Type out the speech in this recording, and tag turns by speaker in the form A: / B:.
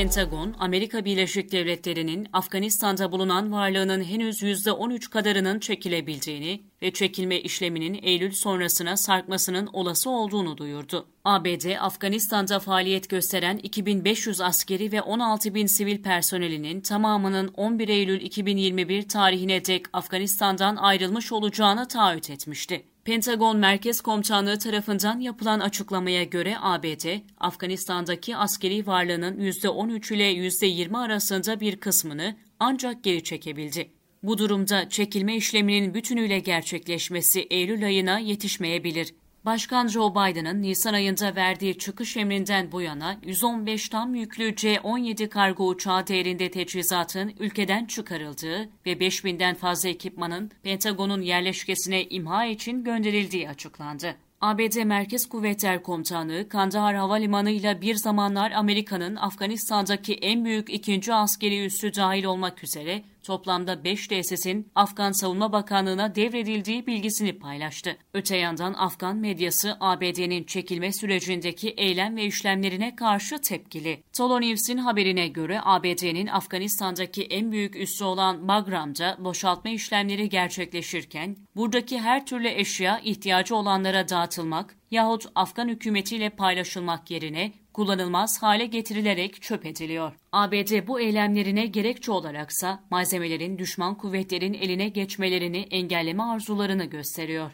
A: Pentagon, Amerika Birleşik Devletleri'nin Afganistan'da bulunan varlığının henüz %13 kadarının çekilebildiğini ve çekilme işleminin Eylül sonrasına sarkmasının olası olduğunu duyurdu. ABD, Afganistan'da faaliyet gösteren 2500 askeri ve 16 bin sivil personelinin tamamının 11 Eylül 2021 tarihine dek Afganistan'dan ayrılmış olacağını taahhüt etmişti. Pentagon Merkez Komutanlığı tarafından yapılan açıklamaya göre ABD, Afganistan'daki askeri varlığının %13 ile %20 arasında bir kısmını ancak geri çekebildi. Bu durumda çekilme işleminin bütünüyle gerçekleşmesi Eylül ayına yetişmeyebilir. Başkan Joe Biden'ın Nisan ayında verdiği çıkış emrinden bu yana 115 tam yüklü C-17 kargo uçağı değerinde teçhizatın ülkeden çıkarıldığı ve 5000'den fazla ekipmanın Pentagon'un yerleşkesine imha için gönderildiği açıklandı. ABD Merkez Kuvvetler Komutanlığı, Kandahar Havalimanı ile bir zamanlar Amerika'nın Afganistan'daki en büyük ikinci askeri üssü dahil olmak üzere toplamda 5 tesisin Afgan Savunma Bakanlığı'na devredildiği bilgisini paylaştı. Öte yandan Afgan medyası ABD'nin çekilme sürecindeki eylem ve işlemlerine karşı tepkili. Tolo News'in haberine göre ABD'nin Afganistan'daki en büyük üssü olan Bagram'da boşaltma işlemleri gerçekleşirken buradaki her türlü eşya ihtiyacı olanlara dağıtılmak yahut Afgan hükümetiyle paylaşılmak yerine kullanılmaz hale getirilerek çöp ediliyor. ABD bu eylemlerine gerekçe olaraksa malzemelerin düşman kuvvetlerin eline geçmelerini engelleme arzularını gösteriyor.